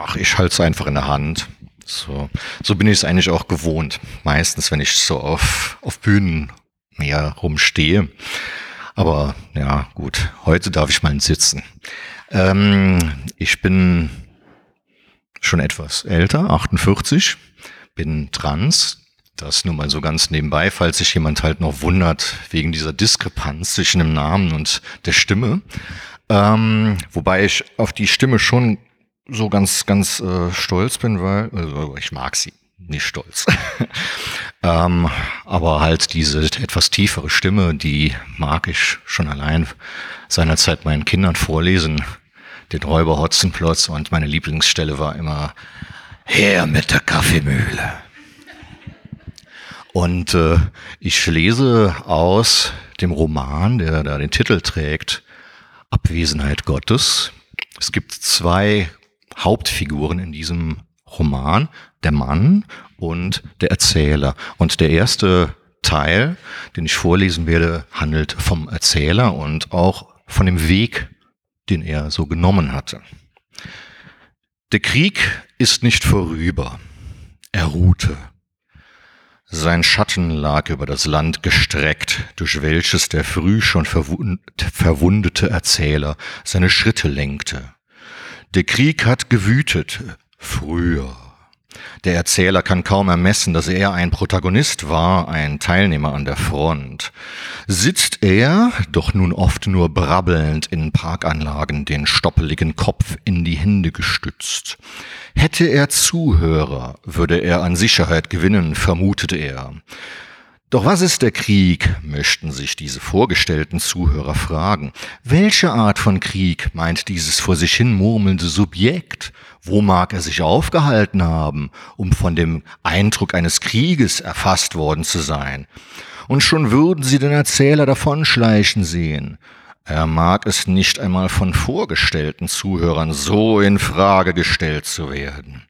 ach, ich halte es einfach in der Hand. So, so bin ich es eigentlich auch gewohnt. Meistens, wenn ich so auf, auf Bühnen mehr rumstehe. Aber ja, gut, heute darf ich mal sitzen. Ähm, ich bin schon etwas älter, 48, bin trans. Das nur mal so ganz nebenbei, falls sich jemand halt noch wundert wegen dieser Diskrepanz zwischen dem Namen und der Stimme. Ähm, wobei ich auf die Stimme schon so ganz, ganz äh, stolz bin, weil also ich mag sie, nicht stolz. ähm, aber halt diese etwas tiefere Stimme, die mag ich schon allein seinerzeit meinen Kindern vorlesen. Den Räuber Hotzenplotz und meine Lieblingsstelle war immer Her mit der Kaffeemühle. Und äh, ich lese aus dem Roman, der da den Titel trägt, Abwesenheit Gottes. Es gibt zwei Hauptfiguren in diesem Roman, der Mann und der Erzähler. Und der erste Teil, den ich vorlesen werde, handelt vom Erzähler und auch von dem Weg, den er so genommen hatte. Der Krieg ist nicht vorüber. Er ruhte. Sein Schatten lag über das Land gestreckt, durch welches der früh schon verwundete Erzähler seine Schritte lenkte. Der Krieg hat gewütet, früher. Der Erzähler kann kaum ermessen, dass er ein Protagonist war, ein Teilnehmer an der Front. Sitzt er, doch nun oft nur brabbelnd in Parkanlagen, den stoppeligen Kopf in die Hände gestützt. Hätte er Zuhörer, würde er an Sicherheit gewinnen, vermutete er. Doch was ist der Krieg, möchten sich diese vorgestellten Zuhörer fragen. Welche Art von Krieg meint dieses vor sich hin murmelnde Subjekt? Wo mag er sich aufgehalten haben, um von dem Eindruck eines Krieges erfasst worden zu sein? Und schon würden sie den Erzähler davonschleichen sehen. Er mag es nicht einmal von vorgestellten Zuhörern so in Frage gestellt zu werden.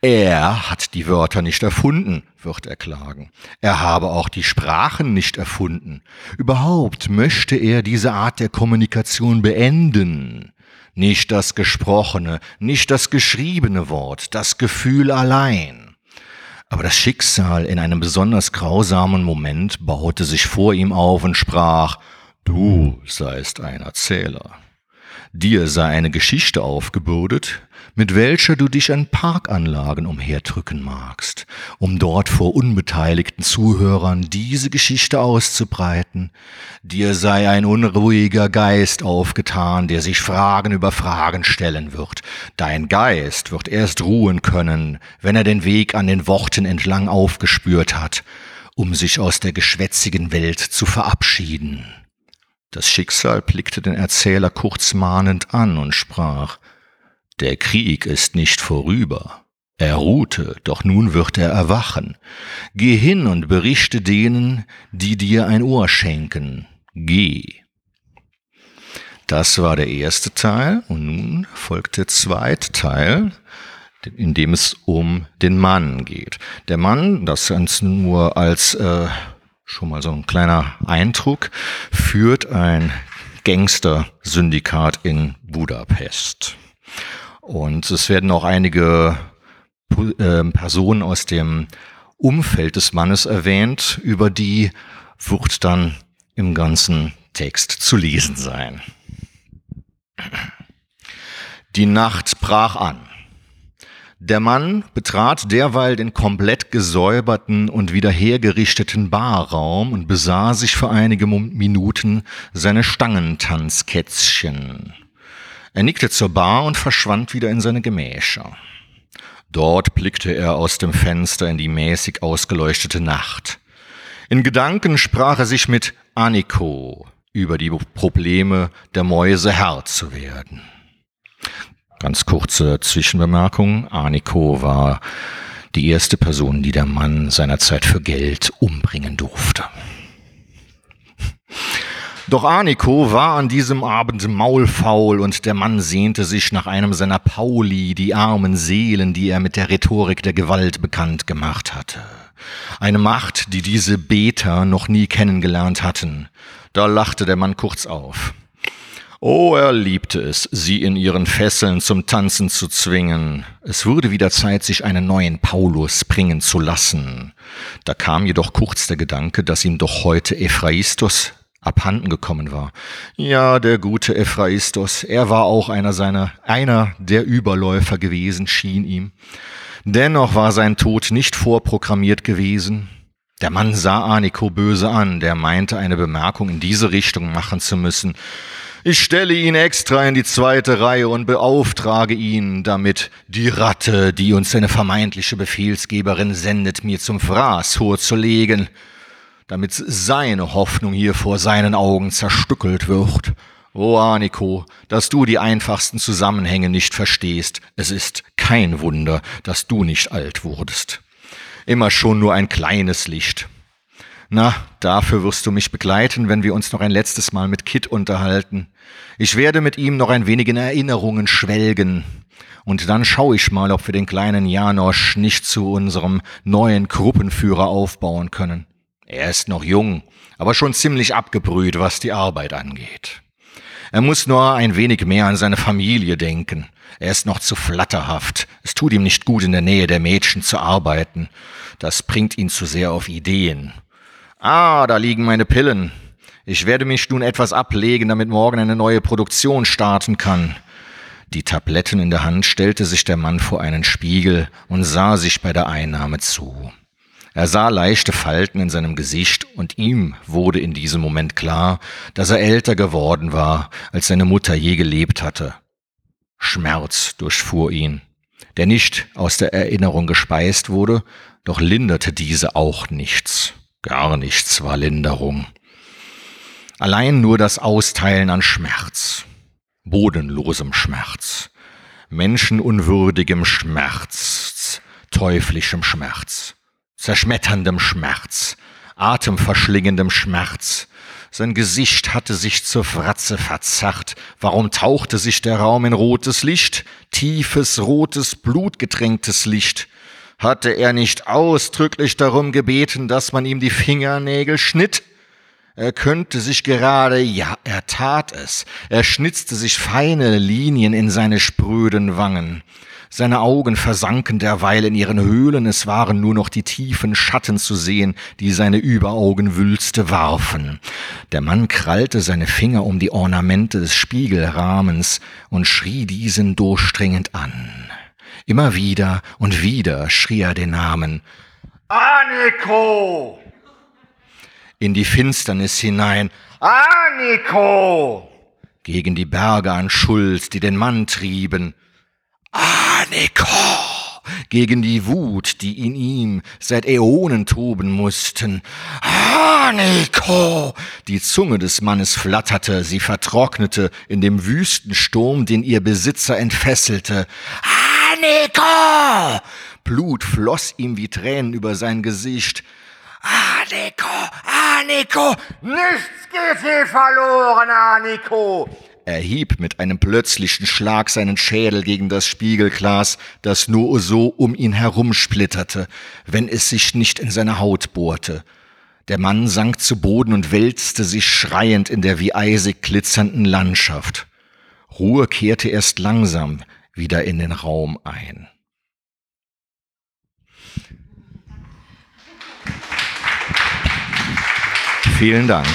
Er hat die Wörter nicht erfunden, wird er klagen. Er habe auch die Sprachen nicht erfunden. Überhaupt möchte er diese Art der Kommunikation beenden. Nicht das gesprochene, nicht das geschriebene Wort, das Gefühl allein. Aber das Schicksal in einem besonders grausamen Moment baute sich vor ihm auf und sprach, Du seist ein Erzähler. Dir sei eine Geschichte aufgebürdet, mit welcher du dich an Parkanlagen umherdrücken magst, um dort vor unbeteiligten Zuhörern diese Geschichte auszubreiten. Dir sei ein unruhiger Geist aufgetan, der sich Fragen über Fragen stellen wird. Dein Geist wird erst ruhen können, wenn er den Weg an den Worten entlang aufgespürt hat, um sich aus der geschwätzigen Welt zu verabschieden. Das Schicksal blickte den Erzähler kurz mahnend an und sprach, Der Krieg ist nicht vorüber. Er ruhte, doch nun wird er erwachen. Geh hin und berichte denen, die dir ein Ohr schenken. Geh. Das war der erste Teil und nun folgt der zweite Teil, in dem es um den Mann geht. Der Mann, das Ganze nur als äh, schon mal so ein kleiner Eindruck, führt ein Gangster-Syndikat in Budapest. Und es werden auch einige äh, Personen aus dem Umfeld des Mannes erwähnt, über die wird dann im ganzen Text zu lesen sein. Die Nacht brach an. Der Mann betrat derweil den komplett gesäuberten und wieder hergerichteten Barraum und besah sich für einige Minuten seine Stangentanzkätzchen. Er nickte zur Bar und verschwand wieder in seine Gemächer. Dort blickte er aus dem Fenster in die mäßig ausgeleuchtete Nacht. In Gedanken sprach er sich mit Anniko über die Probleme der Mäuse Herr zu werden. Ganz kurze Zwischenbemerkung. Aniko war die erste Person, die der Mann seinerzeit für Geld umbringen durfte. Doch Aniko war an diesem Abend maulfaul und der Mann sehnte sich nach einem seiner Pauli, die armen Seelen, die er mit der Rhetorik der Gewalt bekannt gemacht hatte. Eine Macht, die diese Beter noch nie kennengelernt hatten. Da lachte der Mann kurz auf. Oh, er liebte es, sie in ihren Fesseln zum Tanzen zu zwingen. Es wurde wieder Zeit, sich einen neuen Paulus bringen zu lassen. Da kam jedoch kurz der Gedanke, dass ihm doch heute Ephraisto abhanden gekommen war. Ja, der gute Ephraisto, er war auch einer seiner, einer der Überläufer gewesen, schien ihm. Dennoch war sein Tod nicht vorprogrammiert gewesen. Der Mann sah Aniko böse an, der meinte, eine Bemerkung in diese Richtung machen zu müssen. Ich stelle ihn extra in die zweite Reihe und beauftrage ihn damit, die Ratte, die uns seine vermeintliche Befehlsgeberin sendet, mir zum Fraß vorzulegen, damit seine Hoffnung hier vor seinen Augen zerstückelt wird. O Aniko, dass du die einfachsten Zusammenhänge nicht verstehst, es ist kein Wunder, dass du nicht alt wurdest. Immer schon nur ein kleines Licht, na, dafür wirst du mich begleiten, wenn wir uns noch ein letztes Mal mit Kit unterhalten. Ich werde mit ihm noch ein wenig in Erinnerungen schwelgen. Und dann schaue ich mal, ob wir den kleinen Janosch nicht zu unserem neuen Gruppenführer aufbauen können. Er ist noch jung, aber schon ziemlich abgebrüht, was die Arbeit angeht. Er muss nur ein wenig mehr an seine Familie denken. Er ist noch zu flatterhaft. Es tut ihm nicht gut, in der Nähe der Mädchen zu arbeiten. Das bringt ihn zu sehr auf Ideen. Ah, da liegen meine Pillen. Ich werde mich nun etwas ablegen, damit morgen eine neue Produktion starten kann. Die Tabletten in der Hand stellte sich der Mann vor einen Spiegel und sah sich bei der Einnahme zu. Er sah leichte Falten in seinem Gesicht und ihm wurde in diesem Moment klar, dass er älter geworden war, als seine Mutter je gelebt hatte. Schmerz durchfuhr ihn, der nicht aus der Erinnerung gespeist wurde, doch linderte diese auch nichts. Gar nichts war Linderung. Allein nur das Austeilen an Schmerz, bodenlosem Schmerz, menschenunwürdigem Schmerz, teuflischem Schmerz, zerschmetterndem Schmerz, atemverschlingendem Schmerz. Sein Gesicht hatte sich zur Fratze verzerrt. Warum tauchte sich der Raum in rotes Licht? Tiefes, rotes, blutgetränktes Licht. Hatte er nicht ausdrücklich darum gebeten, dass man ihm die Fingernägel schnitt? Er könnte sich gerade, ja, er tat es. Er schnitzte sich feine Linien in seine spröden Wangen. Seine Augen versanken derweil in ihren Höhlen, es waren nur noch die tiefen Schatten zu sehen, die seine Überaugenwülste warfen. Der Mann krallte seine Finger um die Ornamente des Spiegelrahmens und schrie diesen durchdringend an. Immer wieder und wieder schrie er den Namen Aniko! In die Finsternis hinein. Aniko! Gegen die Berge an Schuld, die den Mann trieben. Aniko! Gegen die Wut, die in ihm seit Äonen toben mussten. Aniko! Die Zunge des Mannes flatterte, sie vertrocknete in dem Wüstensturm, den ihr Besitzer entfesselte. Aniko! Blut floss ihm wie Tränen über sein Gesicht. Aniko, Aniko, nichts geht hier verloren, Aniko! Er hieb mit einem plötzlichen Schlag seinen Schädel gegen das Spiegelglas, das nur so um ihn herumsplitterte, wenn es sich nicht in seine Haut bohrte. Der Mann sank zu Boden und wälzte sich schreiend in der wie eisig glitzernden Landschaft. Ruhe kehrte erst langsam, wieder in den Raum ein. Vielen Dank.